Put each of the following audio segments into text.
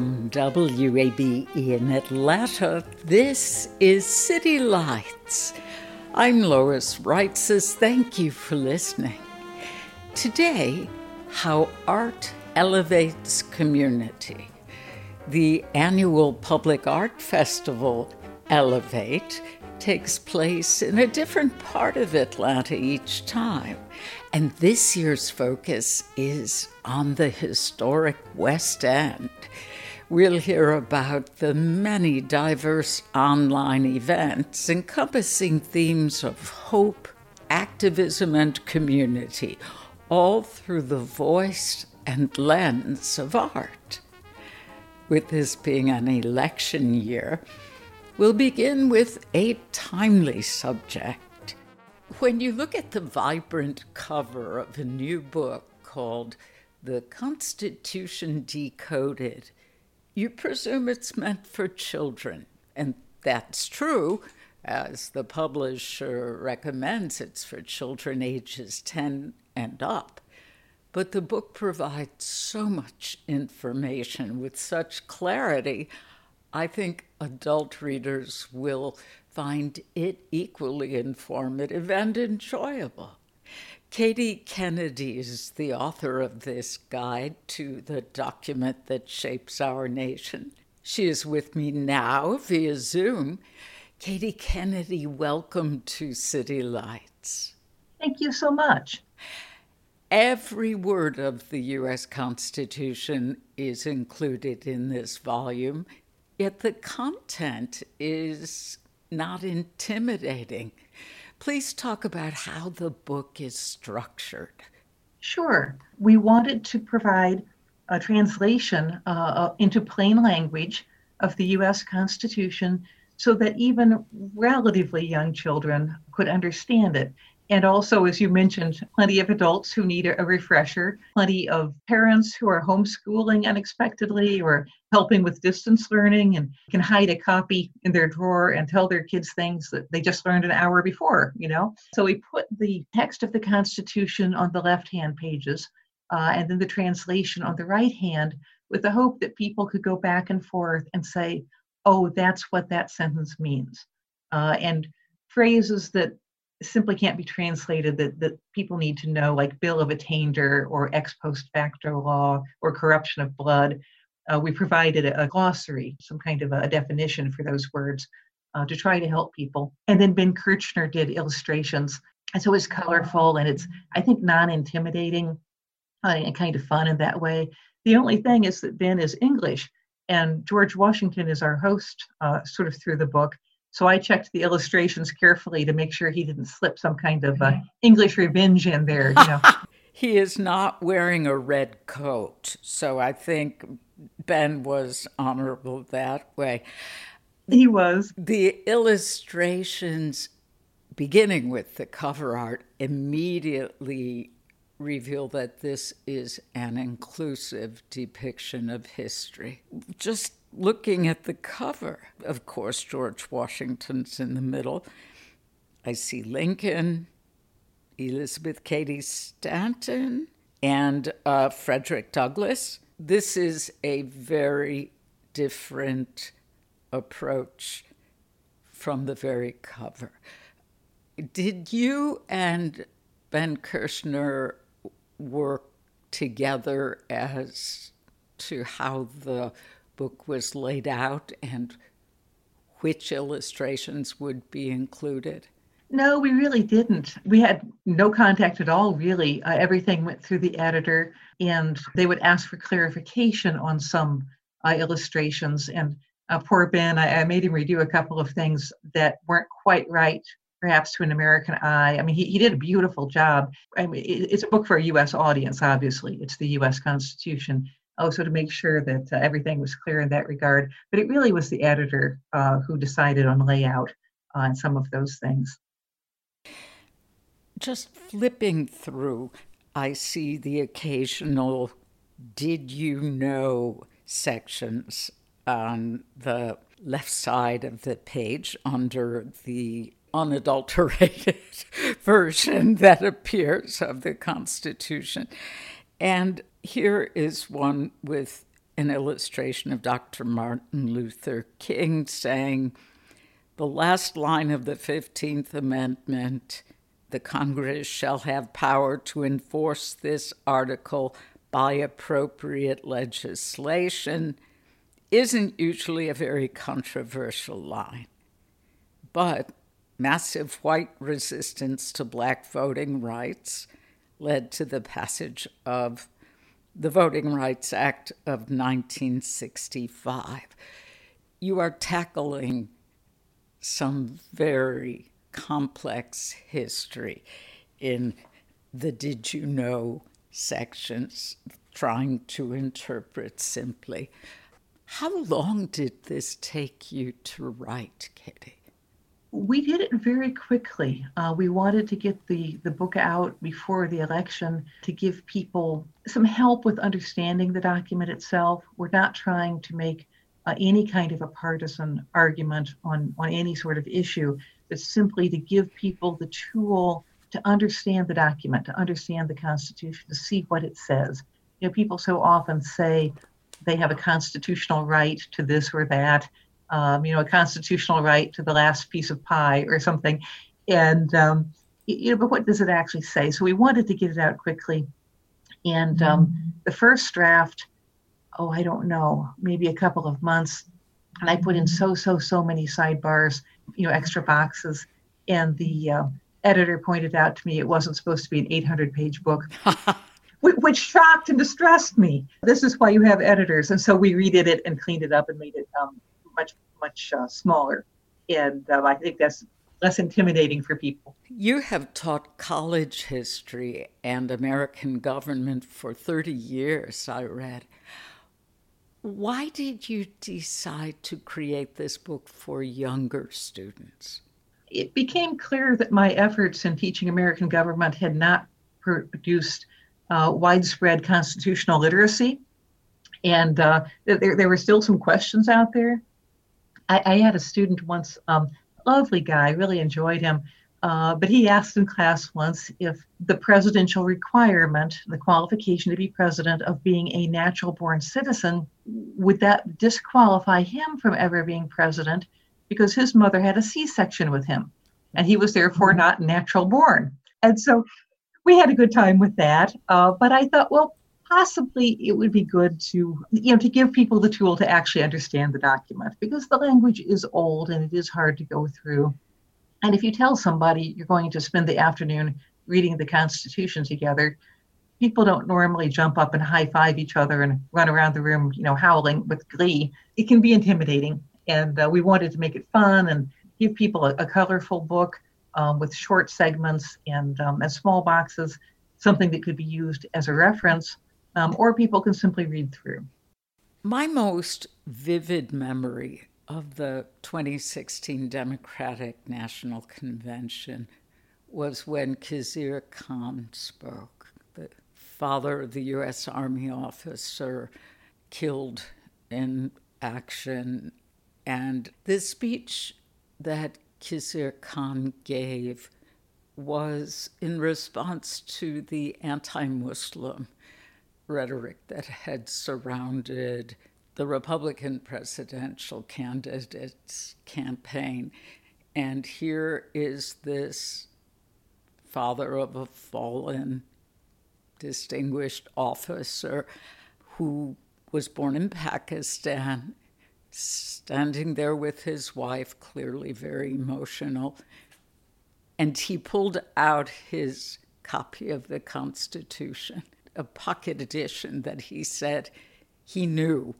From WABE in Atlanta, this is City Lights. I'm Lois Reitzes. Thank you for listening. Today, how art elevates community. The annual Public Art Festival, Elevate, takes place in a different part of Atlanta each time. And this year's focus is on the historic West End. We'll hear about the many diverse online events encompassing themes of hope, activism, and community, all through the voice and lens of art. With this being an election year, we'll begin with a timely subject. When you look at the vibrant cover of a new book called The Constitution Decoded, you presume it's meant for children. And that's true, as the publisher recommends it's for children ages 10 and up. But the book provides so much information with such clarity, I think adult readers will find it equally informative and enjoyable. Katie Kennedy is the author of this guide to the document that shapes our nation. She is with me now via Zoom. Katie Kennedy, welcome to City Lights. Thank you so much. Every word of the U.S. Constitution is included in this volume, yet the content is not intimidating. Please talk about how the book is structured. Sure. We wanted to provide a translation uh, into plain language of the U.S. Constitution so that even relatively young children could understand it. And also, as you mentioned, plenty of adults who need a refresher, plenty of parents who are homeschooling unexpectedly or helping with distance learning and can hide a copy in their drawer and tell their kids things that they just learned an hour before, you know? So we put the text of the Constitution on the left hand pages uh, and then the translation on the right hand with the hope that people could go back and forth and say, oh, that's what that sentence means. Uh, and phrases that simply can't be translated that, that people need to know, like bill of attainder or ex post facto law or corruption of blood. Uh, we provided a, a, glossary, some kind of a, a definition for those words uh, to try to help people. And then Ben Kirchner did illustrations. And so it's colorful and it's, I think, non intimidating uh, and kind of fun in that way. The only thing is that Ben is English and George Washington is our host, uh, sort of through the book. So I checked the illustrations carefully to make sure he didn't slip some kind of uh, English revenge in there. You know. he is not wearing a red coat, so I think Ben was honorable that way. He was. The illustrations, beginning with the cover art, immediately reveal that this is an inclusive depiction of history. Just looking at the cover, of course, George Washington's in the middle. I see Lincoln, Elizabeth Cady Stanton, and uh, Frederick Douglass. This is a very different approach from the very cover. Did you and Ben Kirchner work together as to how the book was laid out and which illustrations would be included? No, we really didn't. We had no contact at all, really. Uh, everything went through the editor, and they would ask for clarification on some uh, illustrations. And uh, poor Ben, I, I, made him redo a couple of things that weren't quite right, perhaps to an American eye. I mean, he, he did a beautiful job. I mean, it, it's a book for a U.S. audience, obviously. It's the U.S. Constitution. Also, to make sure that uh, everything was clear in that regard. But it really was the editor uh, who decided on layout on some of those things. Just flipping through, I see the occasional did you know sections on the left side of the page under the unadulterated version that appears of the Constitution. And here is one with an illustration of Dr. Martin Luther King saying, The last line of the 15th Amendment the Congress shall have power to enforce this article by appropriate legislation isn't usually a very controversial line. But massive white resistance to black voting rights led to the passage of the Voting Rights Act of 1965. You are tackling some very complex history in the did you know sections, trying to interpret simply. How long did this take you to write, Katie? We did it very quickly. Uh, we wanted to get the, the book out before the election to give people some help with understanding the document itself. We're not trying to make uh, any kind of a partisan argument on, on any sort of issue but simply to give people the tool to understand the document, to understand the Constitution, to see what it says. You know, people so often say they have a constitutional right to this or that, um, you know, a constitutional right to the last piece of pie or something. And, um, you know, but what does it actually say? So we wanted to get it out quickly. And um, mm-hmm. the first draft, oh, I don't know, maybe a couple of months. And I put in so, so, so many sidebars you know extra boxes and the uh, editor pointed out to me it wasn't supposed to be an 800 page book which shocked and distressed me this is why you have editors and so we redid it and cleaned it up and made it um, much much uh, smaller and uh, i think that's less intimidating for people you have taught college history and american government for 30 years i read why did you decide to create this book for younger students? It became clear that my efforts in teaching American government had not produced uh, widespread constitutional literacy. And uh, there, there were still some questions out there. I, I had a student once, um, lovely guy, really enjoyed him, uh, but he asked in class once if the presidential requirement, the qualification to be president of being a natural born citizen, would that disqualify him from ever being president because his mother had a C section with him and he was therefore not natural born. And so we had a good time with that. Uh, but I thought, well, possibly it would be good to you know to give people the tool to actually understand the document because the language is old and it is hard to go through and if you tell somebody you're going to spend the afternoon reading the Constitution together, people don't normally jump up and high five each other and run around the room, you know, howling with glee. It can be intimidating. And uh, we wanted to make it fun and give people a, a colorful book um, with short segments and, um, and small boxes, something that could be used as a reference, um, or people can simply read through. My most vivid memory of the 2016 Democratic National Convention was when Khizr Khan spoke, the father of the U.S. Army officer killed in action. And the speech that Khizr Khan gave was in response to the anti Muslim rhetoric that had surrounded the Republican presidential candidate's campaign. And here is this father of a fallen distinguished officer who was born in Pakistan, standing there with his wife, clearly very emotional. And he pulled out his copy of the Constitution, a pocket edition that he said he knew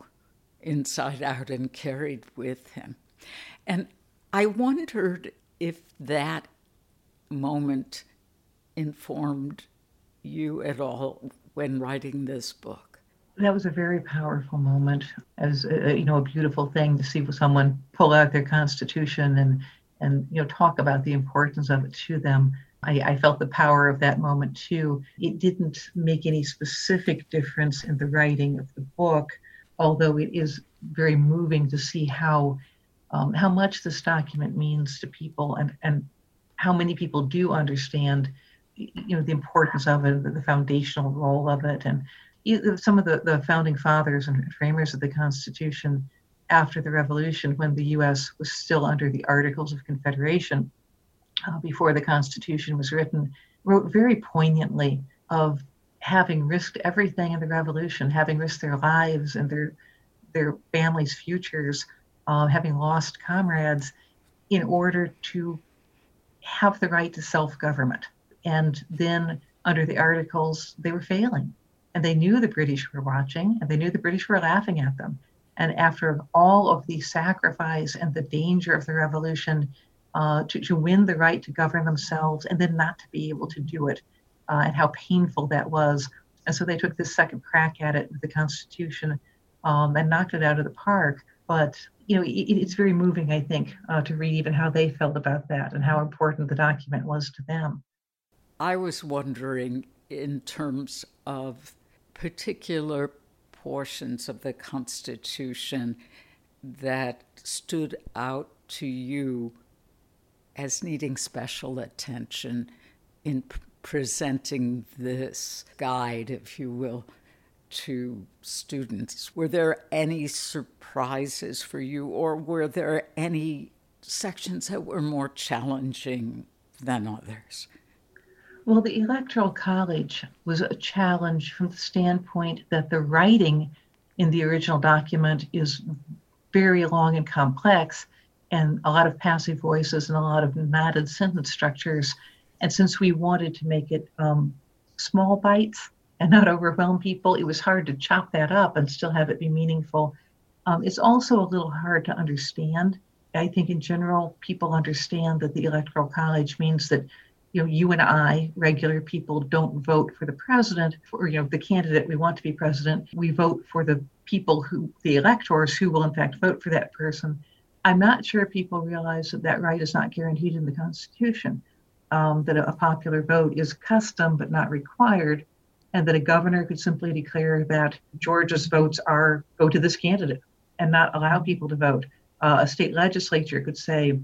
inside out and carried with him. And I wondered if that moment informed you at all when writing this book? That was a very powerful moment, as a, you know, a beautiful thing to see someone pull out their constitution and and you know talk about the importance of it to them. I, I felt the power of that moment too. It didn't make any specific difference in the writing of the book, although it is very moving to see how um, how much this document means to people and and how many people do understand you know the importance of it, the foundational role of it, and some of the, the founding fathers and framers of the Constitution after the Revolution, when the U.S. was still under the Articles of Confederation, uh, before the Constitution was written, wrote very poignantly of having risked everything in the Revolution, having risked their lives and their their families' futures, uh, having lost comrades, in order to have the right to self-government and then under the articles, they were failing. And they knew the British were watching and they knew the British were laughing at them. And after all of the sacrifice and the danger of the revolution uh, to, to win the right to govern themselves and then not to be able to do it, uh, and how painful that was. And so they took this second crack at it with the Constitution um, and knocked it out of the park. But you know, it, it's very moving, I think, uh, to read even how they felt about that and how important the document was to them. I was wondering, in terms of particular portions of the Constitution that stood out to you as needing special attention in p- presenting this guide, if you will, to students. Were there any surprises for you, or were there any sections that were more challenging than others? Well, the Electoral College was a challenge from the standpoint that the writing in the original document is very long and complex, and a lot of passive voices and a lot of knotted sentence structures. And since we wanted to make it um, small bites and not overwhelm people, it was hard to chop that up and still have it be meaningful. Um, it's also a little hard to understand. I think in general, people understand that the Electoral College means that you know, you and I, regular people, don't vote for the president or, you know, the candidate we want to be president. We vote for the people who, the electors who will in fact vote for that person. I'm not sure people realize that that right is not guaranteed in the Constitution, um, that a popular vote is custom but not required, and that a governor could simply declare that Georgia's votes are go to this candidate and not allow people to vote. Uh, a state legislature could say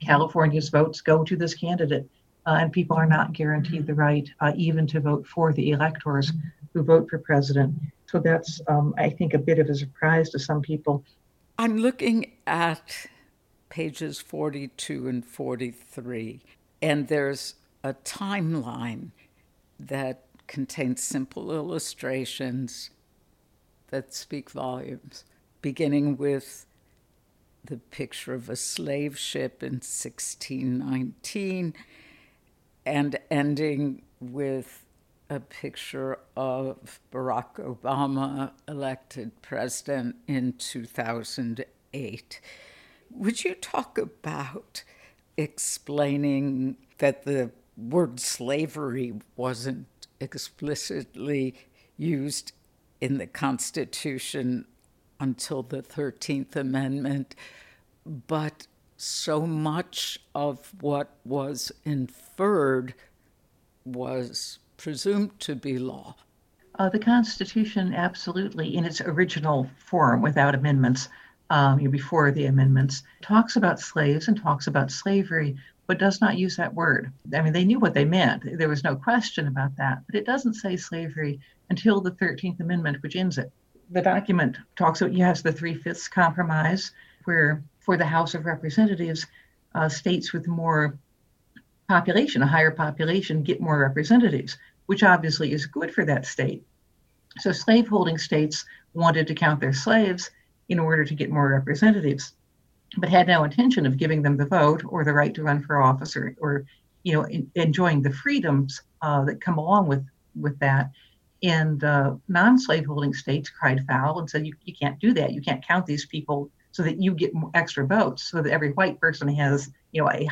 California's votes go to this candidate uh, and people are not guaranteed the right uh, even to vote for the electors who vote for president. So that's, um, I think, a bit of a surprise to some people. I'm looking at pages 42 and 43, and there's a timeline that contains simple illustrations that speak volumes, beginning with the picture of a slave ship in 1619 and ending with a picture of Barack Obama elected president in 2008. Would you talk about explaining that the word slavery wasn't explicitly used in the Constitution until the 13th Amendment, but so much of what was inferred was presumed to be law. Uh, the Constitution, absolutely, in its original form, without amendments, um, before the amendments, talks about slaves and talks about slavery, but does not use that word. I mean, they knew what they meant. There was no question about that. But it doesn't say slavery until the 13th Amendment, which ends it. The document talks about, yes, the Three Fifths Compromise, where for the House of Representatives, uh, states with more population, a higher population, get more representatives, which obviously is good for that state. So slaveholding states wanted to count their slaves in order to get more representatives, but had no intention of giving them the vote or the right to run for office or, or you know, in, enjoying the freedoms uh, that come along with with that. And uh, non-slaveholding states cried foul and said, you, you can't do that. You can't count these people so that you get extra votes, so that every white person has, you know, a,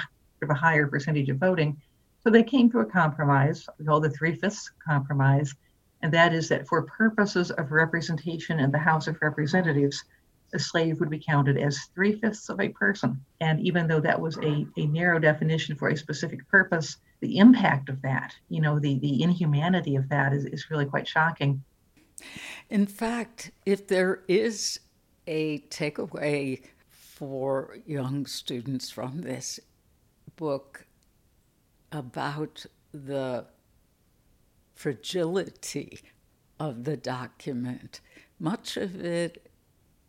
a higher percentage of voting. So they came to a compromise, we call the three-fifths compromise, and that is that for purposes of representation in the House of Representatives, a slave would be counted as three fifths of a person. And even though that was a, a narrow definition for a specific purpose, the impact of that, you know, the, the inhumanity of that is, is really quite shocking. In fact, if there is a takeaway for young students from this book about the fragility of the document, much of it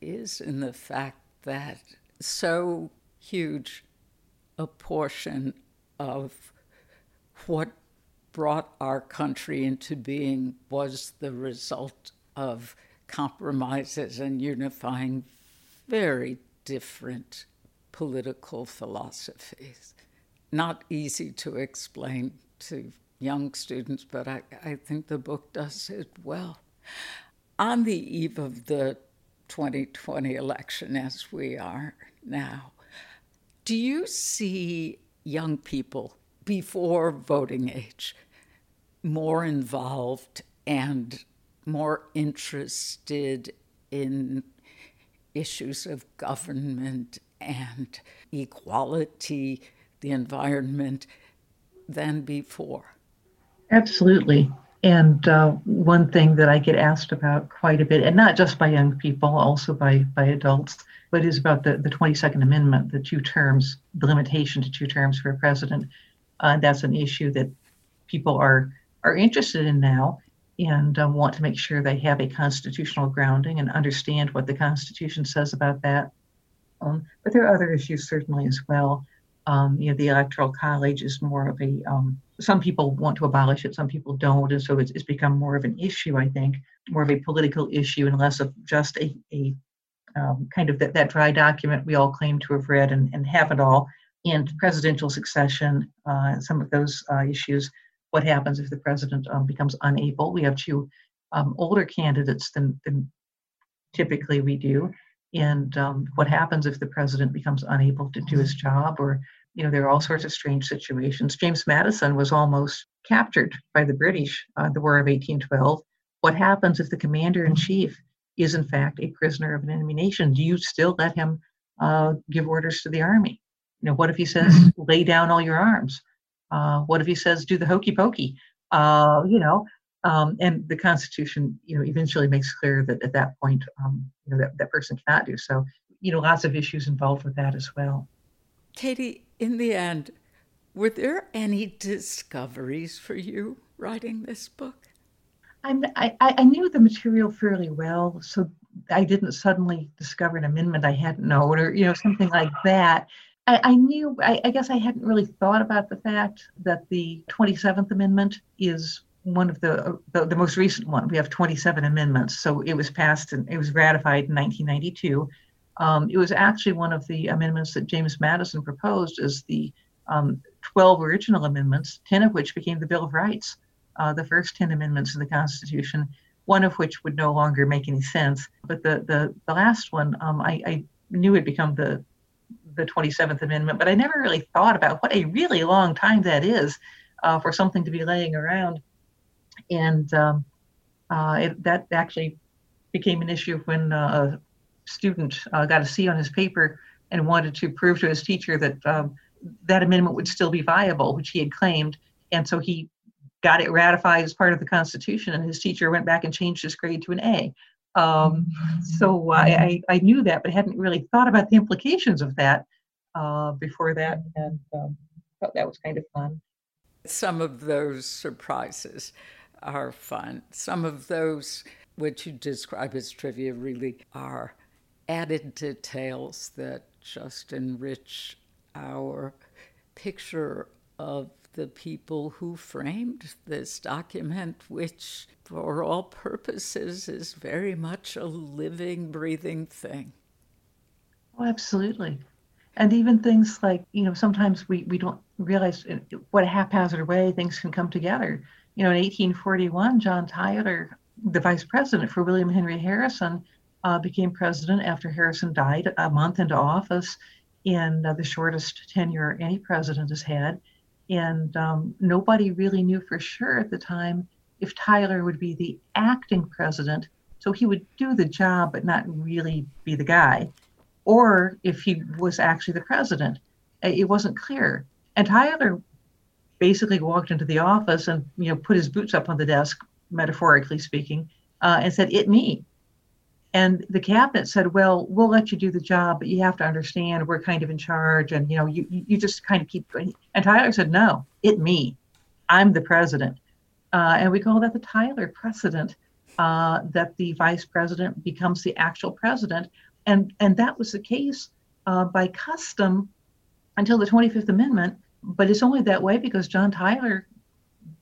is in the fact that so huge a portion of what brought our country into being was the result of compromises and unifying very different political philosophies. Not easy to explain to young students, but I, I think the book does it well. On the eve of the 2020 election as we are now. Do you see young people before voting age more involved and more interested in issues of government and equality, the environment, than before? Absolutely. And uh, one thing that I get asked about quite a bit, and not just by young people, also by, by adults, but is about the, the 22nd Amendment, the two terms, the limitation to two terms for a president. Uh, that's an issue that people are, are interested in now and uh, want to make sure they have a constitutional grounding and understand what the Constitution says about that. Um, but there are other issues certainly as well. Um, you know, the Electoral College is more of a um, some people want to abolish it, some people don't, and so it's, it's become more of an issue. I think more of a political issue and less of just a, a um, kind of that, that dry document we all claim to have read and, and have it all. And presidential succession, uh, some of those uh, issues. What happens if the president um, becomes unable? We have two um, older candidates than, than typically we do. And um, what happens if the president becomes unable to do his job or you know, there are all sorts of strange situations. James Madison was almost captured by the British, uh, the War of 1812. What happens if the commander in chief is, in fact, a prisoner of an enemy nation? Do you still let him uh, give orders to the army? You know, what if he says, mm-hmm. lay down all your arms? Uh, what if he says, do the hokey pokey? Uh, you know, um, and the Constitution, you know, eventually makes clear that at that point, um, you know, that, that person cannot do so. You know, lots of issues involved with that as well. Katie, in the end, were there any discoveries for you writing this book? I'm, I, I knew the material fairly well, so I didn't suddenly discover an amendment I hadn't known, or you know something like that. I, I knew. I, I, guess I hadn't really thought about the fact that the 27th Amendment is one of the, the, the most recent one. We have 27 amendments, so it was passed and it was ratified in 1992. Um, it was actually one of the amendments that James Madison proposed as the um, 12 original amendments, 10 of which became the Bill of Rights, uh, the first 10 amendments of the Constitution, one of which would no longer make any sense. But the, the, the last one, um, I, I knew had become the, the 27th Amendment, but I never really thought about what a really long time that is uh, for something to be laying around. And um, uh, it, that actually became an issue when uh, student uh, got a C on his paper and wanted to prove to his teacher that um, that amendment would still be viable, which he had claimed. And so he got it ratified as part of the Constitution, and his teacher went back and changed his grade to an A. Um, so I, I, knew that, but hadn't really thought about the implications of that uh, before that, and um, thought that was kind of fun. Some of those surprises are fun. Some of those, which you describe as trivia, really are added details that just enrich our picture of the people who framed this document, which, for all purposes, is very much a living, breathing thing. Oh, absolutely. And even things like, you know, sometimes we, we don't realize what a haphazard way things can come together. You know, in 1841, John Tyler, the vice president for William Henry Harrison, uh, became president after Harrison died a month into office in uh, the shortest tenure any president has had. And um, nobody really knew for sure at the time if Tyler would be the acting president. So he would do the job, but not really be the guy, or if he was actually the president. It wasn't clear. And Tyler basically walked into the office and you know put his boots up on the desk, metaphorically speaking, uh, and said, "It me." And the cabinet said, "Well, we'll let you do the job, but you have to understand we're kind of in charge, and you know you you just kind of keep." Going. And Tyler said, "No, it me. I'm the president," uh, and we call that the Tyler precedent. Uh, that the vice president becomes the actual president, and and that was the case uh, by custom until the 25th Amendment. But it's only that way because John Tyler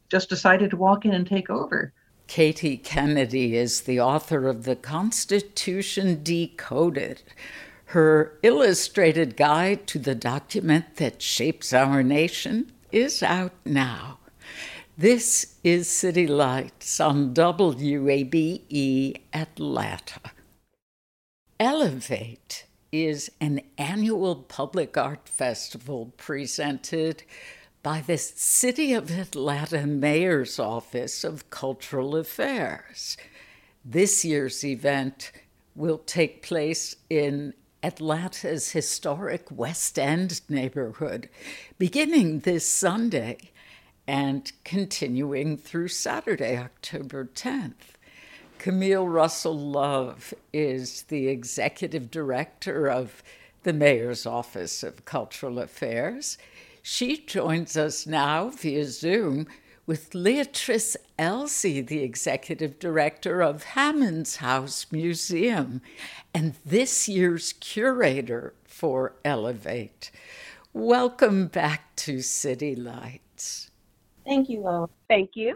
just decided to walk in and take over. Katie Kennedy is the author of The Constitution Decoded, her illustrated guide to the document that shapes our nation is out now. This is City Lights on WABE Atlanta. Elevate is an annual public art festival presented by the City of Atlanta Mayor's Office of Cultural Affairs. This year's event will take place in Atlanta's historic West End neighborhood, beginning this Sunday and continuing through Saturday, October 10th. Camille Russell Love is the executive director of the Mayor's Office of Cultural Affairs. She joins us now via Zoom with Leatrice Ellzy, the executive director of Hammonds House Museum and this year's curator for Elevate. Welcome back to City Lights. Thank you, Lo. Thank you.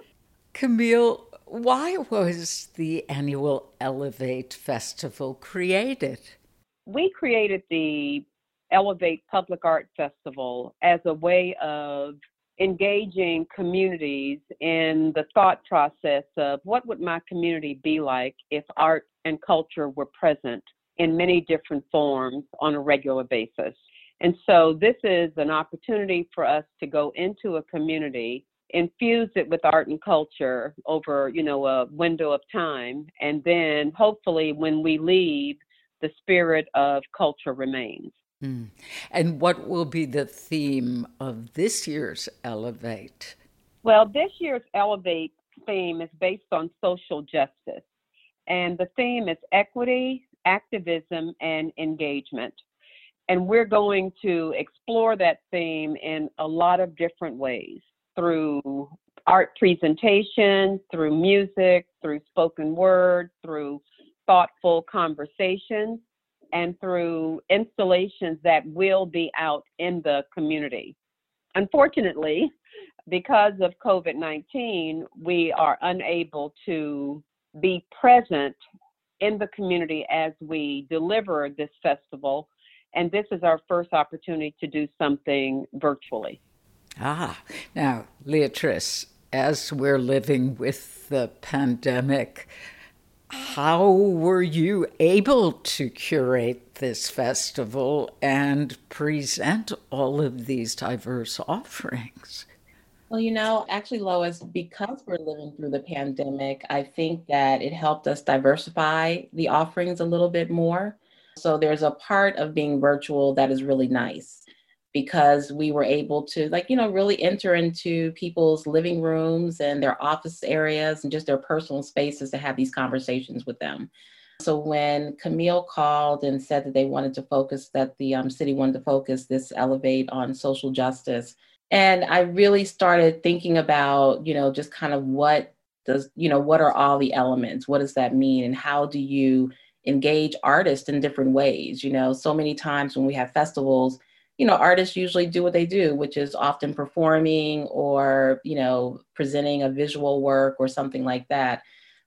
Camille, why was the annual Elevate Festival created? We created the Elevate Public Art Festival as a way of engaging communities in the thought process of what would my community be like if art and culture were present in many different forms on a regular basis. And so this is an opportunity for us to go into a community infuse it with art and culture over you know a window of time. And then hopefully when we leave the spirit of culture remains. Mm. and what will be the theme of this year's elevate? Well this year's elevate theme is based on social justice. And the theme is equity activism and engagement. And we're going to explore that theme in a lot of different ways through art presentation, through music, through spoken word, through thoughtful conversations, and through installations that will be out in the community. Unfortunately, because of COVID 19, we are unable to be present in the community as we deliver this festival. And this is our first opportunity to do something virtually. Ah, now, Leatrice, as we're living with the pandemic, how were you able to curate this festival and present all of these diverse offerings? Well, you know, actually, Lois, because we're living through the pandemic, I think that it helped us diversify the offerings a little bit more. So there's a part of being virtual that is really nice because we were able to like you know really enter into people's living rooms and their office areas and just their personal spaces to have these conversations with them. So when camille called and said that they wanted to focus that the um, city wanted to focus this elevate on social justice and i really started thinking about you know just kind of what does you know what are all the elements? What does that mean? And how do you engage artists in different ways? You know so many times when we have festivals you know, artists usually do what they do, which is often performing or, you know, presenting a visual work or something like that.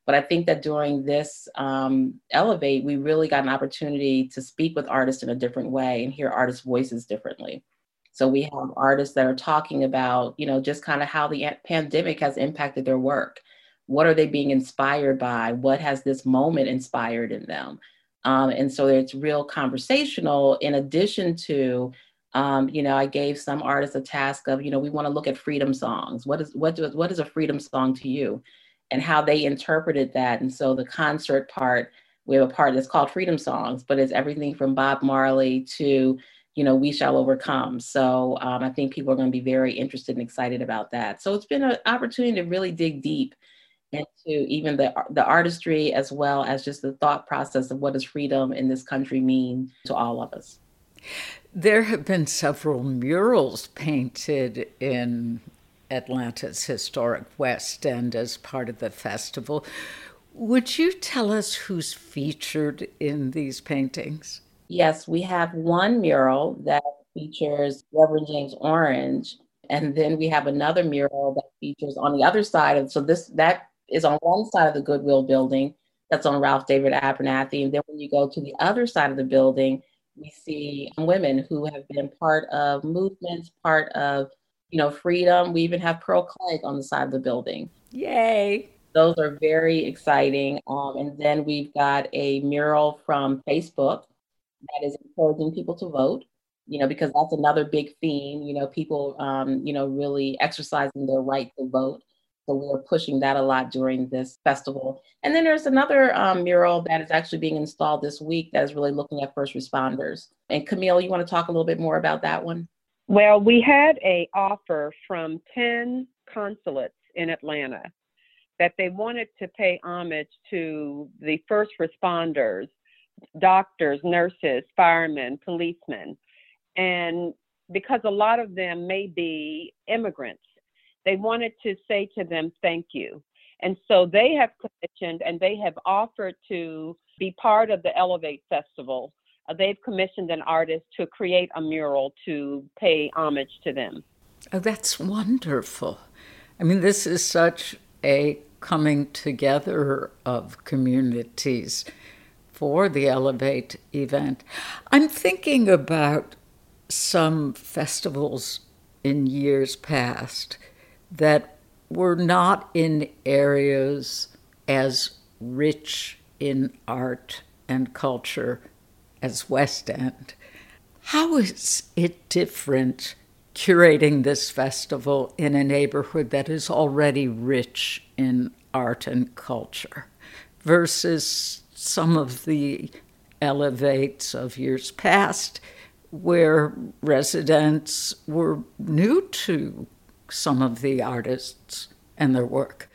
But I think that during this um, Elevate, we really got an opportunity to speak with artists in a different way and hear artists' voices differently. So we have artists that are talking about, you know, just kind of how the pandemic has impacted their work. What are they being inspired by? What has this moment inspired in them? Um, and so it's real conversational in addition to um, you know, I gave some artists a task of, you know, we want to look at freedom songs. What is what does what is a freedom song to you? And how they interpreted that. And so the concert part, we have a part that's called Freedom Songs, but it's everything from Bob Marley to, you know, We Shall Overcome. So um, I think people are going to be very interested and excited about that. So it's been an opportunity to really dig deep into even the the artistry as well as just the thought process of what does freedom in this country mean to all of us. There have been several murals painted in Atlanta's historic West End as part of the festival. Would you tell us who's featured in these paintings? Yes, we have one mural that features Reverend James Orange, and then we have another mural that features on the other side of so this that is on one side of the Goodwill building that's on Ralph David Abernathy, and then when you go to the other side of the building, we see women who have been part of movements, part of you know freedom. We even have Pearl Cleage on the side of the building. Yay! Those are very exciting. Um, and then we've got a mural from Facebook that is encouraging people to vote. You know, because that's another big theme. You know, people, um, you know, really exercising their right to vote. So we are pushing that a lot during this festival. And then there's another um, mural that is actually being installed this week that is really looking at first responders. And Camille, you want to talk a little bit more about that one? Well, we had a offer from 10 consulates in Atlanta that they wanted to pay homage to the first responders, doctors, nurses, firemen, policemen. And because a lot of them may be immigrants they wanted to say to them, thank you. And so they have commissioned and they have offered to be part of the Elevate Festival. Uh, they've commissioned an artist to create a mural to pay homage to them. Oh, that's wonderful. I mean, this is such a coming together of communities for the Elevate event. I'm thinking about some festivals in years past that were not in areas as rich in art and culture as West End. How is it different curating this festival in a neighborhood that is already rich in art and culture versus some of the elevates of years past where residents were new to some of the artists and their work.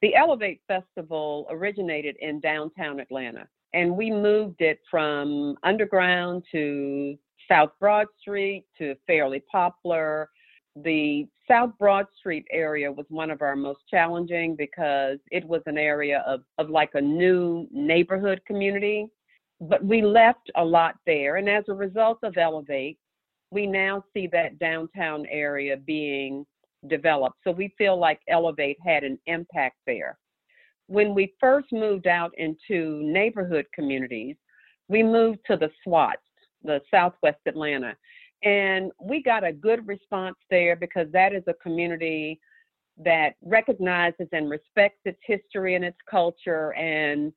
The Elevate Festival originated in downtown Atlanta, and we moved it from underground to South Broad Street to Fairlie-Poplar. The South Broad Street area was one of our most challenging because it was an area of, of like a new neighborhood community. But we left a lot there. And as a result of Elevate, we now see that downtown area being developed. So we feel like Elevate had an impact there. When we first moved out into neighborhood communities, we moved to the SWATs, the Southwest Atlanta. And we got a good response there because that is a community that recognizes and respects its history and its culture, and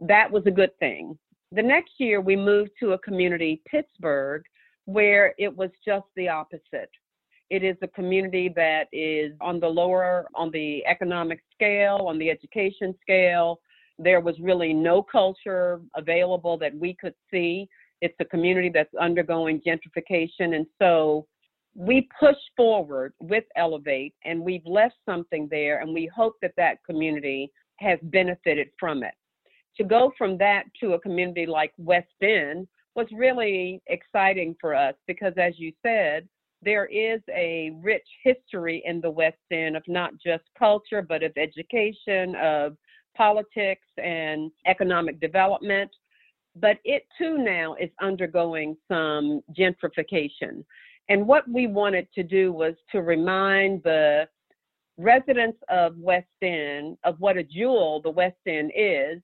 that was a good thing. The next year, we moved to a community, Pittsburgh, where it was just the opposite. It is a community that is on the lower, on the economic scale, on the education scale. There was really no culture available that we could see. It's a community that's undergoing gentrification. And so we push forward with Elevate and we've left something there and we hope that that community has benefited from it. To go from that to a community like West End was really exciting for us because, as you said, there is a rich history in the West End of not just culture, but of education, of politics, and economic development. But it too now is undergoing some gentrification. And what we wanted to do was to remind the residents of West End of what a jewel the West End is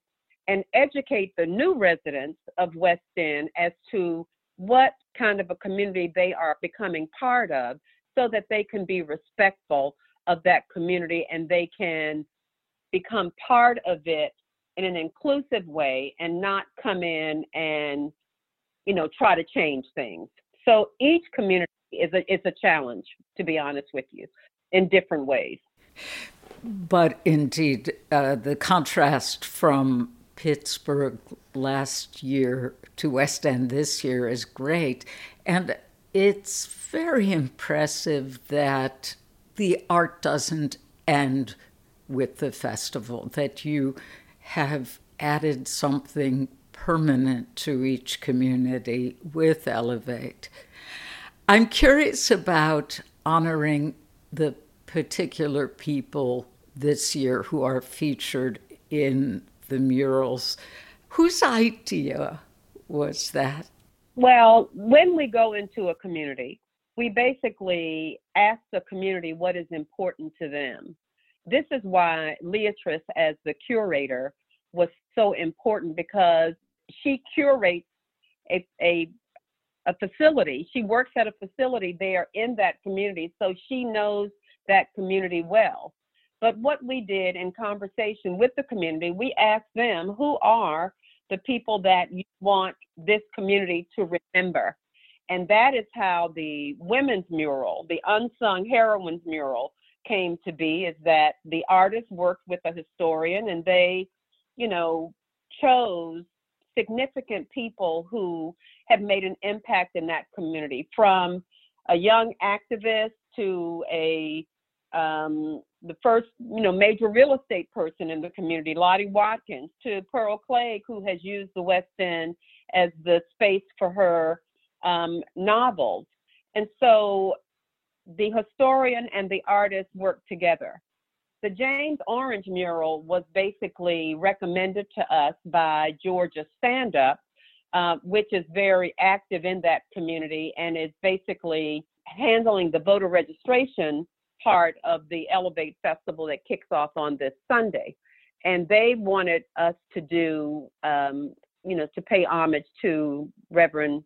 and educate the new residents of West End as to what kind of a community they are becoming part of so that they can be respectful of that community and they can become part of it in an inclusive way and not come in and you know try to change things. So each community is a is a challenge to be honest with you in different ways. But indeed uh, the contrast from pittsburgh last year to west end this year is great and it's very impressive that the art doesn't end with the festival that you have added something permanent to each community with Elevate. I'm curious about honoring the particular people this year who are featured in the murals. Whose idea was that? Well, when we go into a community, we basically ask the community what is important to them this is why Leatrice, as the curator, was so important because she curates a, a, a facility. She works at a facility there in that community, so she knows that community well. But what we did in conversation with the community, we asked them who are the people that you want this community to remember. And that is how the women's mural, the unsung heroines mural, came to be is that the artist worked with a historian and they, you know, chose significant people who have made an impact in that community from a young activist to a um, the first you know major real estate person in the community lottie watkins to Pearl Cleage who has used the west end as the space for her um, novels and so the historian and the artist worked together. The James Orange mural was basically recommended to us by Georgia Stand Up, uh, which is very active in that community and is basically handling the voter registration part of the Elevate Festival that kicks off on this Sunday. And they wanted us to do, um, you know, to pay homage to Reverend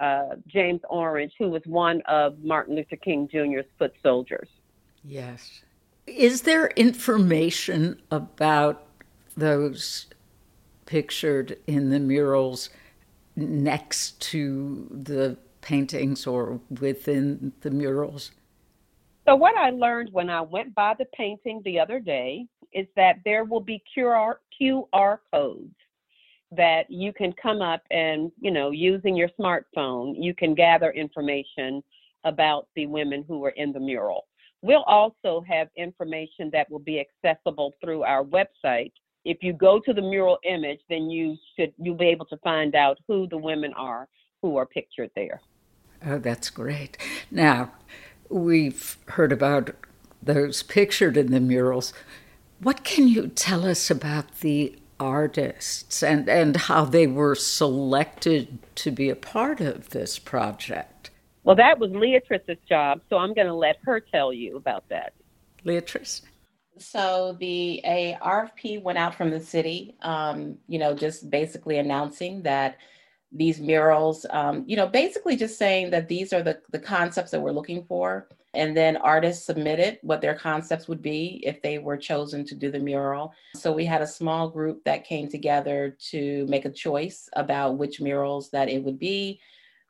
uh, James Orange, who was one of Martin Luther King Jr.'s foot soldiers. Yes. Is there information about those pictured in the murals next to the paintings or within the murals? So, what I learned when I went by the painting the other day is that there will be QR, QR codes that you can come up and, you know, using your smartphone, you can gather information about the women who are in the mural. We'll also have information that will be accessible through our website. If you go to the mural image, then you should you'll be able to find out who the women are who are pictured there. Oh, that's great. Now, we've heard about those pictured in the murals. What can you tell us about the artists and, and how they were selected to be a part of this project. Well, that was Leatrice's job, so I'm going to let her tell you about that. Leatrice? So the a RFP went out from the city, um, you know, just basically announcing that these murals, um, you know, basically just saying that these are the, the concepts that we're looking for. And then artists submitted what their concepts would be if they were chosen to do the mural. So we had a small group that came together to make a choice about which murals that it would be.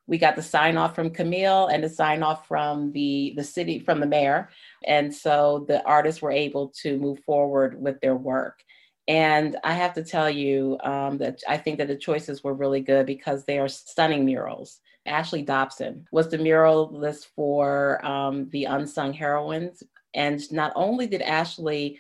We got the sign off from Camille and the sign off from the, the city, from the mayor. And so the artists were able to move forward with their work. And I have to tell you um, that I think that the choices were really good because they are stunning murals. Ashley Dobson was the muralist for um, the Unsung Heroines. And not only did Ashley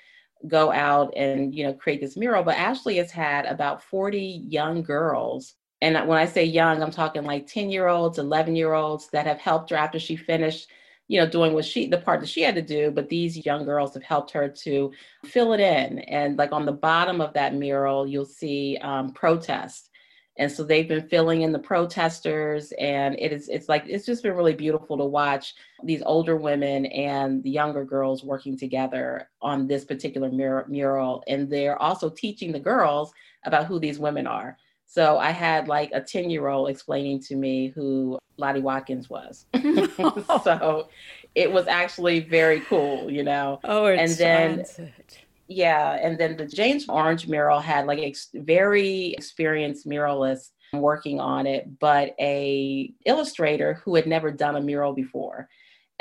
go out and you know create this mural, but Ashley has had about 40 young girls. And when I say young, I'm talking like 10 year olds, 11 year olds that have helped her after she finished you know, doing what she, the part that she had to do, but these young girls have helped her to fill it in. And like on the bottom of that mural, you'll see um, protest. And so they've been filling in the protesters, and it is it's like it's just been really beautiful to watch these older women and the younger girls working together on this particular mur- mural. And they're also teaching the girls about who these women are. So I had like a 10 year old explaining to me who Lottie Watkins was. so it was actually very cool, you know. Oh, and then yeah, and then the James Orange mural had like a very experienced muralist working on it, but a illustrator who had never done a mural before.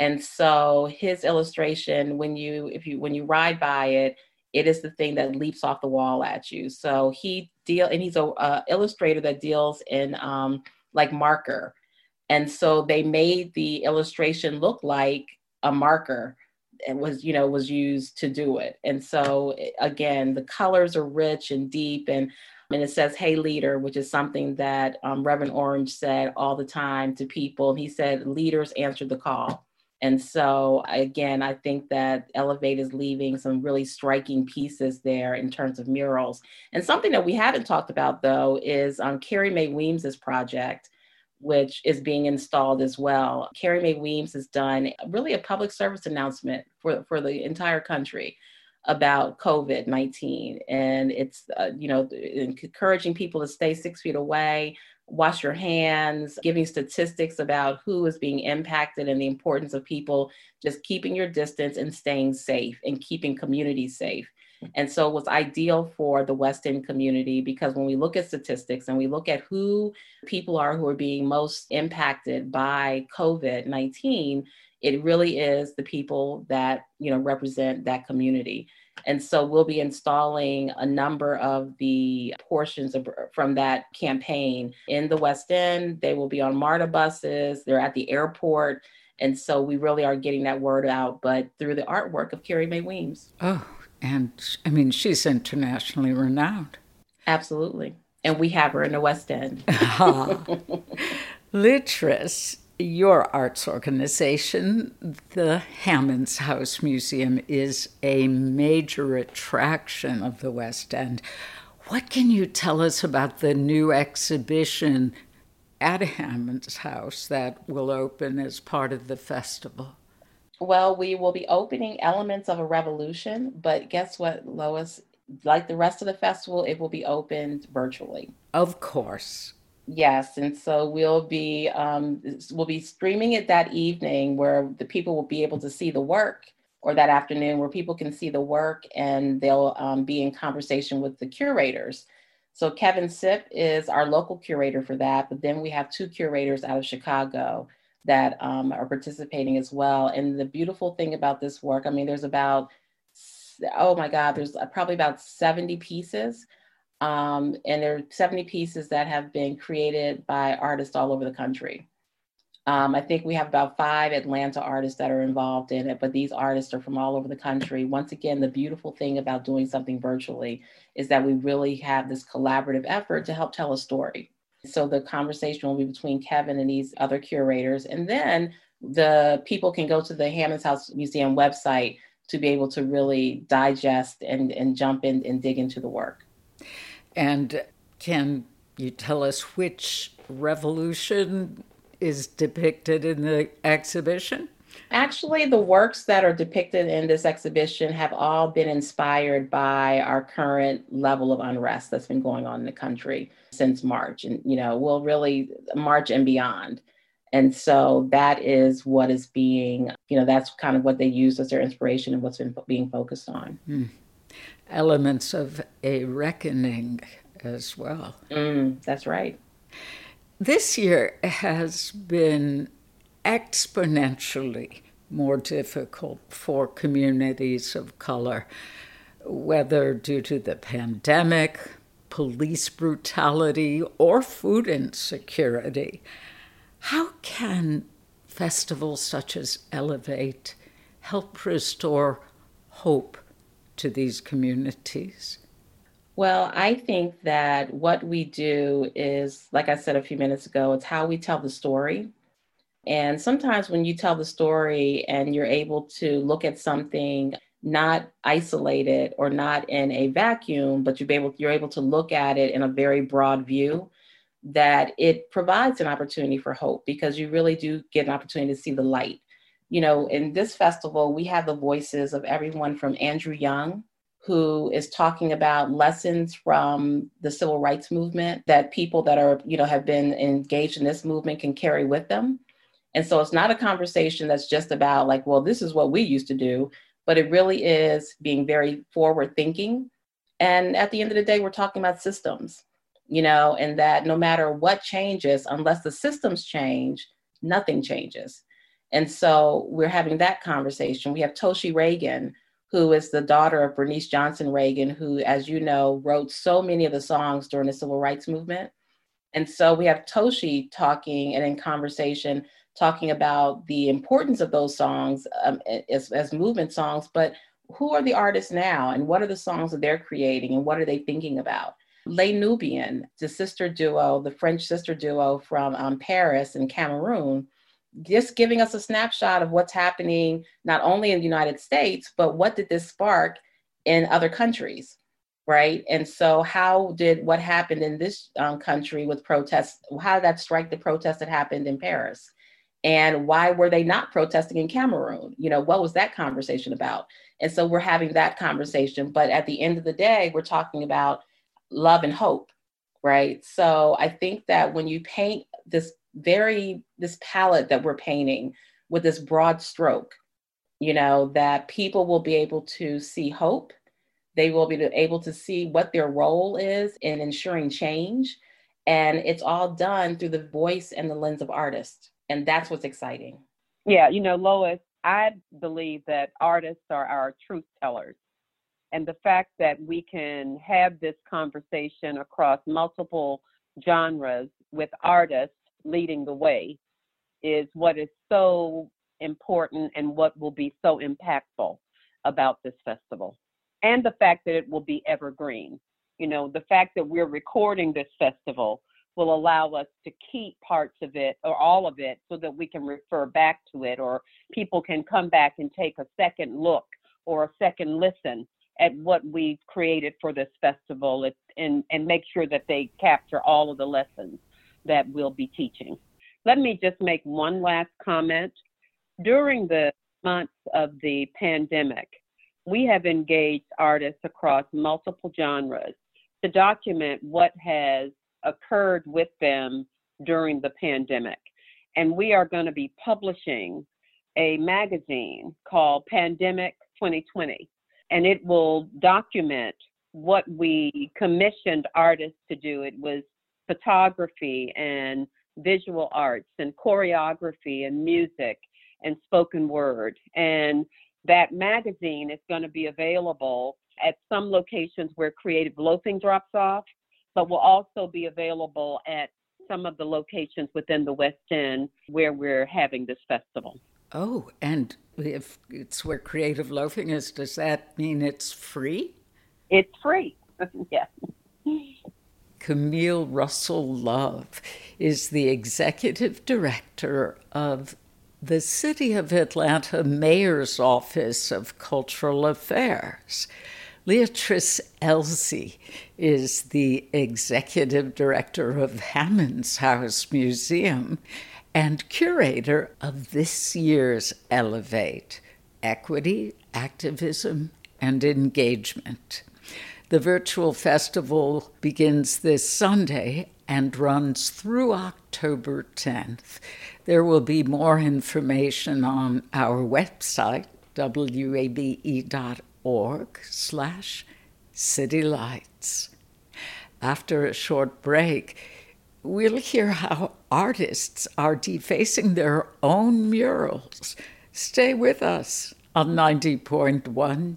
And so his illustration, when you if you when you ride by it, it is the thing that leaps off the wall at you. So he deal and he's a uh, illustrator that deals in um, like marker, and so they made the illustration look like a marker and was you know was used to do it. And so again, the colors are rich and deep and. And it says, Hey, leader, which is something that um, Reverend Orange said all the time to people. He said, Leaders answer the call. And so, again, I think that Elevate is leaving some really striking pieces there in terms of murals. And something that we haven't talked about, though, is um, Carrie Mae Weems's project, which is being installed as well. Carrie Mae Weems has done really a public service announcement for, for the entire country about COVID 19. And it's, uh, you know, encouraging people to stay six feet away, wash your hands, giving statistics about who is being impacted and the importance of people just keeping your distance and staying safe and keeping communities safe. And so it was ideal for the West End community because when we look at statistics and we look at who people are who are being most impacted by COVID 19, it really is the people that you know represent that community and so we'll be installing a number of the portions of, from that campaign in the West End. They will be on MARTA buses, they're at the airport. And so we really are getting that word out, but through the artwork of Carrie Mae Weems. Oh, and I mean, she's internationally renowned. Absolutely. And we have her in the West End. Ah. Leatrice, your arts organization, the Hammonds House Museum, is a major attraction of the West End. What can you tell us about the new exhibition at Hammonds House that will open as part of the festival? Well, we will be opening Elements of a Revolution, but guess what, Lois? Like the rest of the festival, it will be opened virtually. Of course. Yes, and so we'll be um, we'll be streaming it that evening, where the people will be able to see the work, or that afternoon where people can see the work, and they'll um, be in conversation with the curators. So Kevin Sipp is our local curator for that, but then we have two curators out of Chicago that um, are participating as well. And the beautiful thing about this work, I mean, there's about oh my God, there's probably about 70 pieces um, and there are 70 pieces that have been created by artists all over the country. Um, I think we have about five Atlanta artists that are involved in it, but these artists are from all over the country. Once again, the beautiful thing about doing something virtually is that we really have this collaborative effort to help tell a story. So the conversation will be between Kevin and these other curators. And then the people can go to the Hammonds House Museum website to be able to really digest and, and jump in and dig into the work. And can you tell us which revolution is depicted in the exhibition? Actually, the works that are depicted in this exhibition have all been inspired by our current level of unrest that's been going on in the country since March. And, you know, we'll really March and beyond. And so that is what is being, you know, that's kind of what they use as their inspiration and what's been being focused on. Mm elements of a reckoning as well. Mm, that's right. This year has been exponentially more difficult for communities of color, whether due to the pandemic, police brutality, or food insecurity. How can festivals such as Elevate help restore hope to these communities? Well, I think that what we do is, like I said a few minutes ago, it's how we tell the story. And sometimes when you tell the story and you're able to look at something not isolated or not in a vacuum, but you're able you're able to look at it in a very broad view. that it provides an opportunity for hope because you really do get an opportunity to see the light. You know, in this festival, we have the voices of everyone from Andrew Young, who is talking about lessons from the civil rights movement that people that are, you know, have been engaged in this movement can carry with them. And so it's not a conversation that's just about like, well, this is what we used to do, but it really is being very forward thinking. And at the end of the day, we're talking about systems, you know, and that no matter what changes, unless the systems change, nothing changes. And so we're having that conversation. We have Toshi Reagon, who is the daughter of Bernice Johnson Reagon, who, as you know, wrote so many of the songs during the civil rights movement. And so we have Toshi talking and in conversation, talking about the importance of those songs um, as, as movement songs, but who are the artists now and what are the songs that they're creating and what are they thinking about? Les Nubian, the sister duo, the French sister duo from um, Paris and Cameroon, just giving us a snapshot of what's happening not only in the United States, but what did this spark in other countries, right? And so, how did what happened in this um, country with protests? How did that strike the protests that happened in Paris? And why were they not protesting in Cameroon? You know, what was that conversation about? And so we're having that conversation. But at the end of the day, we're talking about love and hope, right? So I think that when you paint this very this palette that we're painting with this broad stroke you know that people will be able to see hope. They will be able to see what their role is in ensuring change. And it's all done through the voice and the lens of artists. And that's what's exciting. Yeah you know lois i believe that artists are our truth tellers. And the fact that we can have this conversation across multiple genres with artists leading the way is what is so important and what will be so impactful about this festival. And the fact that it will be evergreen. You know, the fact that we're recording this festival will allow us to keep parts of it or all of it so that we can refer back to it or people can come back and take a second look or a second listen at what we've created for this festival and, and make sure that they capture all of the lessons that we'll be teaching. Let me just make one last comment. During the months of the pandemic, we have engaged artists across multiple genres to document what has occurred with them during the pandemic. And we are going to be publishing a magazine called Pandemic 2020. And it will document what we commissioned artists to do. It was photography and visual arts and choreography and music and spoken word. And that magazine is going to be available at some locations where creative loafing drops off, but will also be available at some of the locations within the West End where we're having this festival. Oh, and if it's where creative loafing is, does that mean it's free? It's free, yes. Camille Russell Love is the executive director of the City of Atlanta Mayor's Office of Cultural Affairs. Leatrice Ellzy is the executive director of Hammonds House Museum and curator of this year's Elevate Equity, Activism, and Engagement. The virtual festival begins this Sunday and runs through October 10th. There will be more information on our website, wabe.org slash citylights. After a short break, we'll hear how artists are defacing their own murals. Stay with us on 90.1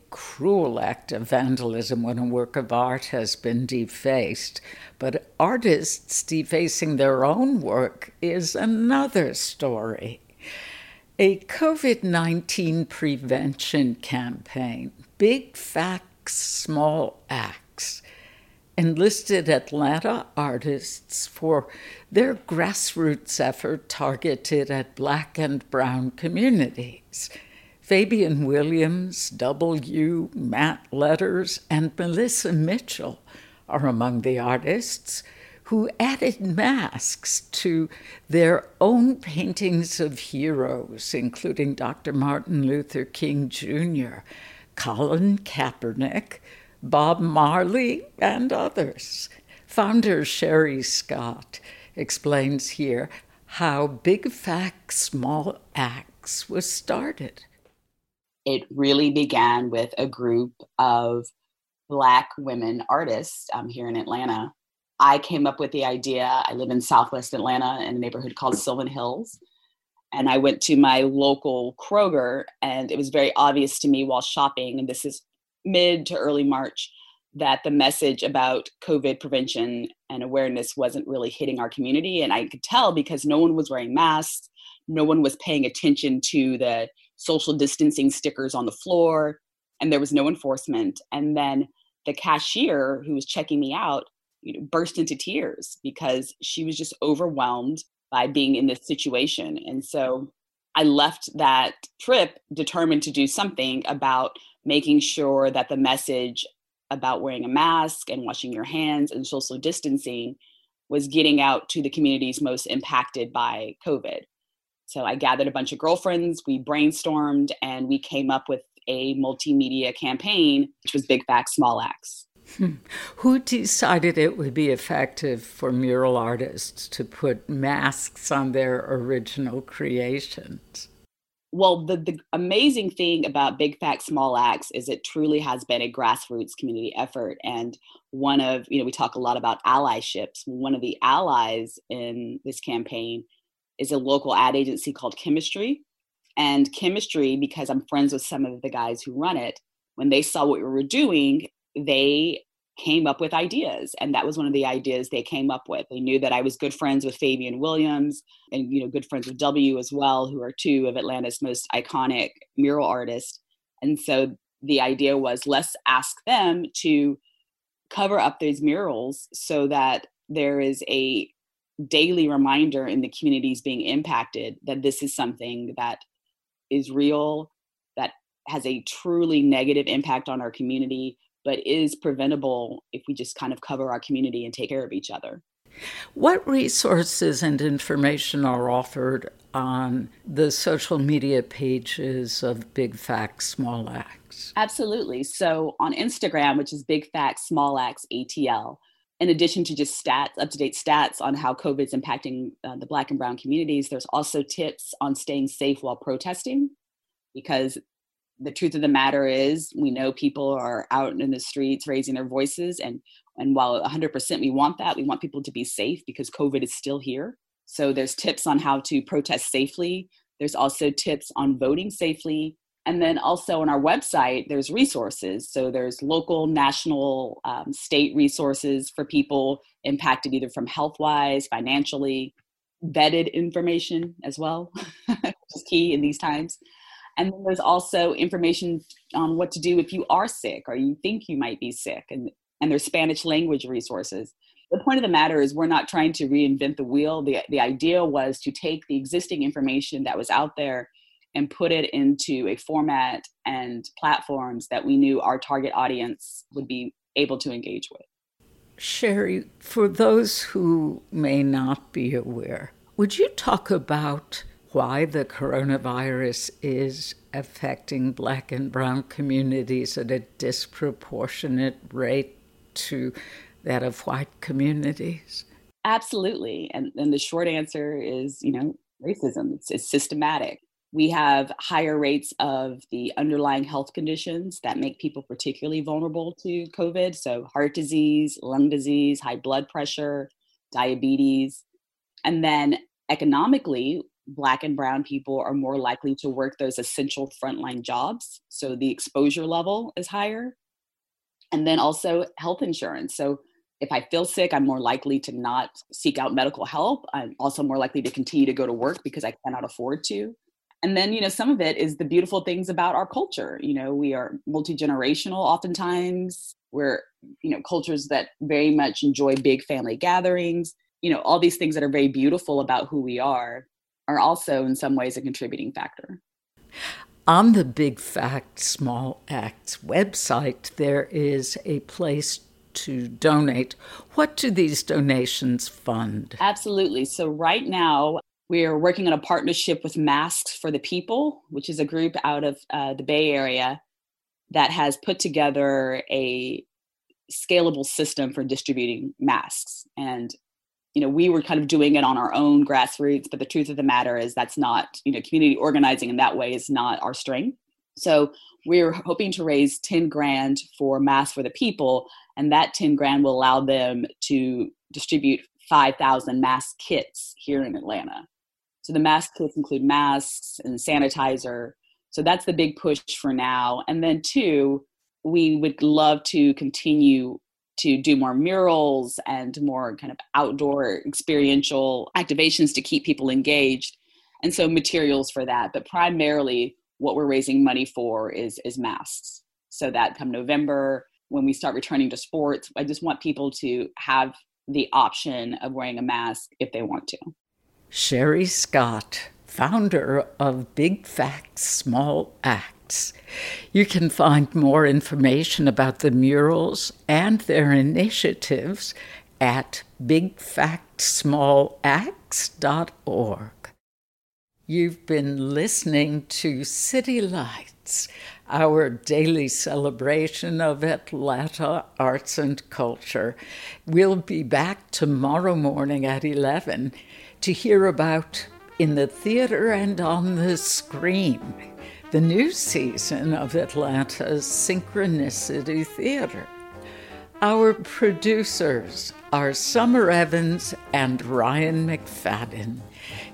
cruel act of vandalism when a work of art has been defaced, but artists defacing their own work is another story. A COVID 19 prevention campaign, Big Facts, Small Acts, enlisted Atlanta artists for their grassroots effort targeted at Black and Brown communities. Fabian Williams, W. Matt Letters, and Melissa Mitchell are among the artists who added masks to their own paintings of heroes, including Dr. Martin Luther King Jr., Colin Kaepernick, Bob Marley, and others. Founder Sherry Scott explains here how Big Facts Small Acts was started it really began with a group of Black women artists um, here in Atlanta. I came up with the idea. I live in Southwest Atlanta in a neighborhood called Sylvan Hills. And I went to my local Kroger, and it was very obvious to me while shopping, and this is mid to early March, that the message about COVID prevention and awareness wasn't really hitting our community. And I could tell because no one was wearing masks, no one was paying attention to the social distancing stickers on the floor, and there was no enforcement. And then the cashier who was checking me out you know, burst into tears because she was just overwhelmed by being in this situation. And so I left that trip determined to do something about making sure that the message about wearing a mask and washing your hands and social distancing was getting out to the communities most impacted by COVID. So I gathered a bunch of girlfriends, we brainstormed, and we came up with a multimedia campaign, which was Big Facts, Small Acts. Hmm. Who decided it would be effective for mural artists to put masks on their original creations? Well, the, the amazing thing about Big Facts, Small Acts is it truly has been a grassroots community effort. And one of, you know, we talk a lot about allyships. One of the allies in this campaign is a local ad agency called Chemistry. And Chemistry, because I'm friends with some of the guys who run it, when they saw what we were doing, they came up with ideas. And that was one of the ideas they came up with. They knew that i was good friends with fabian williams and you know good friends with w as well who are two of atlanta's most iconic mural artists. And so the idea was let's ask them to cover up these murals so that there is a daily reminder in the communities being impacted that this is something that is real, that has a truly negative impact on our community, but is preventable if we just kind of cover our community and take care of each other. What resources and information are offered on the social media pages of Big Facts Small Acts? Absolutely. So on Instagram, which is Big Facts Small Acts ATL, in addition to just stats, up to date stats on how COVID is impacting uh, the Black and Brown communities, there's also tips on staying safe while protesting. Because the truth of the matter is, we know people are out in the streets raising their voices. And, and while 100% we want that, we want people to be safe because COVID is still here. So there's tips on how to protest safely. There's also tips on voting safely and then also on our website there's resources. So there's local national um, state resources for people impacted either from health wise financially vetted information as well which is key in these times. And then there's also information on what to do if you are sick or you think you might be sick and and there's spanish language resources. The point of the matter is we're not trying to reinvent the wheel. The, the idea was to take the existing information that was out there and put it into a format and platforms that we knew our target audience would be able to engage with. Sherry, for those who may not be aware, would you talk about why the coronavirus is affecting Black and Brown communities at a disproportionate rate to that of white communities? Absolutely. And, and the short answer is, you know, racism. It's, it's systematic. We have higher rates of the underlying health conditions that make people particularly vulnerable to COVID. So, heart disease, lung disease, high blood pressure, diabetes. And then economically, Black and Brown people are more likely to work those essential frontline jobs. So the exposure level is higher. And then also health insurance. So if I feel sick, I'm more likely to not seek out medical help. I'm also more likely to continue to go to work because I cannot afford to. And then, you know, some of it is the beautiful things about our culture. You know, we are multi generational oftentimes. We're, you know, cultures that very much enjoy big family gatherings. You know, all these things that are very beautiful about who we are are also in some ways a contributing factor. On the Big Fact Small Acts website, there is a place to donate. What do these donations fund? Absolutely. So, right now, we are working on a partnership with Masks for the People, which is a group out of uh, the Bay Area that has put together a scalable system for distributing masks. And you know, we were kind of doing it on our own grassroots, but the truth of the matter is that's not, you know, community organizing in that way is not our strength. So we're hoping to raise 10 grand for Masks for the People, and that 10 grand will allow them to distribute 5,000 mask kits here in Atlanta. So the mask kits include masks and sanitizer. So that's the big push for now. And then, two, we would love to continue to do more murals and more kind of outdoor experiential activations to keep people engaged. And so, materials for that. But primarily, what we're raising money for is, is masks. So that come November, when we start returning to sports, I just want people to have the option of wearing a mask if they want to. Sherry Scott, founder of Big Facts Small Acts. You can find more information about the murals and their initiatives at bigfactsmallacts.org. You've been listening to City Lights, our daily celebration of Atlanta arts and culture. We'll be back tomorrow morning at 11 to hear about in the theater and on the screen the new season of Atlanta's Synchronicity Theater. Our producers are Summer Evans and Ryan McFadden.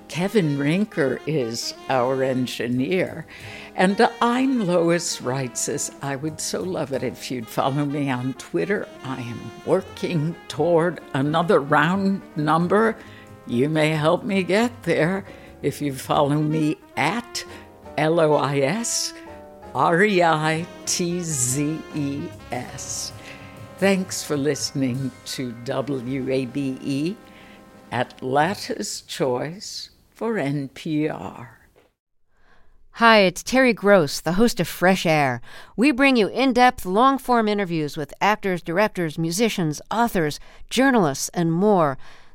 Kevin Rinker is our engineer. And I'm Lois Reitzes. I would so love it if you'd follow me on Twitter. I am working toward another round number you may help me get there if you follow me at L O I S R E I T Z E S. Thanks for listening to WABE, Atlanta's Choice for NPR. Hi, it's Terry Gross, the host of Fresh Air. We bring you in depth, long form interviews with actors, directors, musicians, authors, journalists, and more.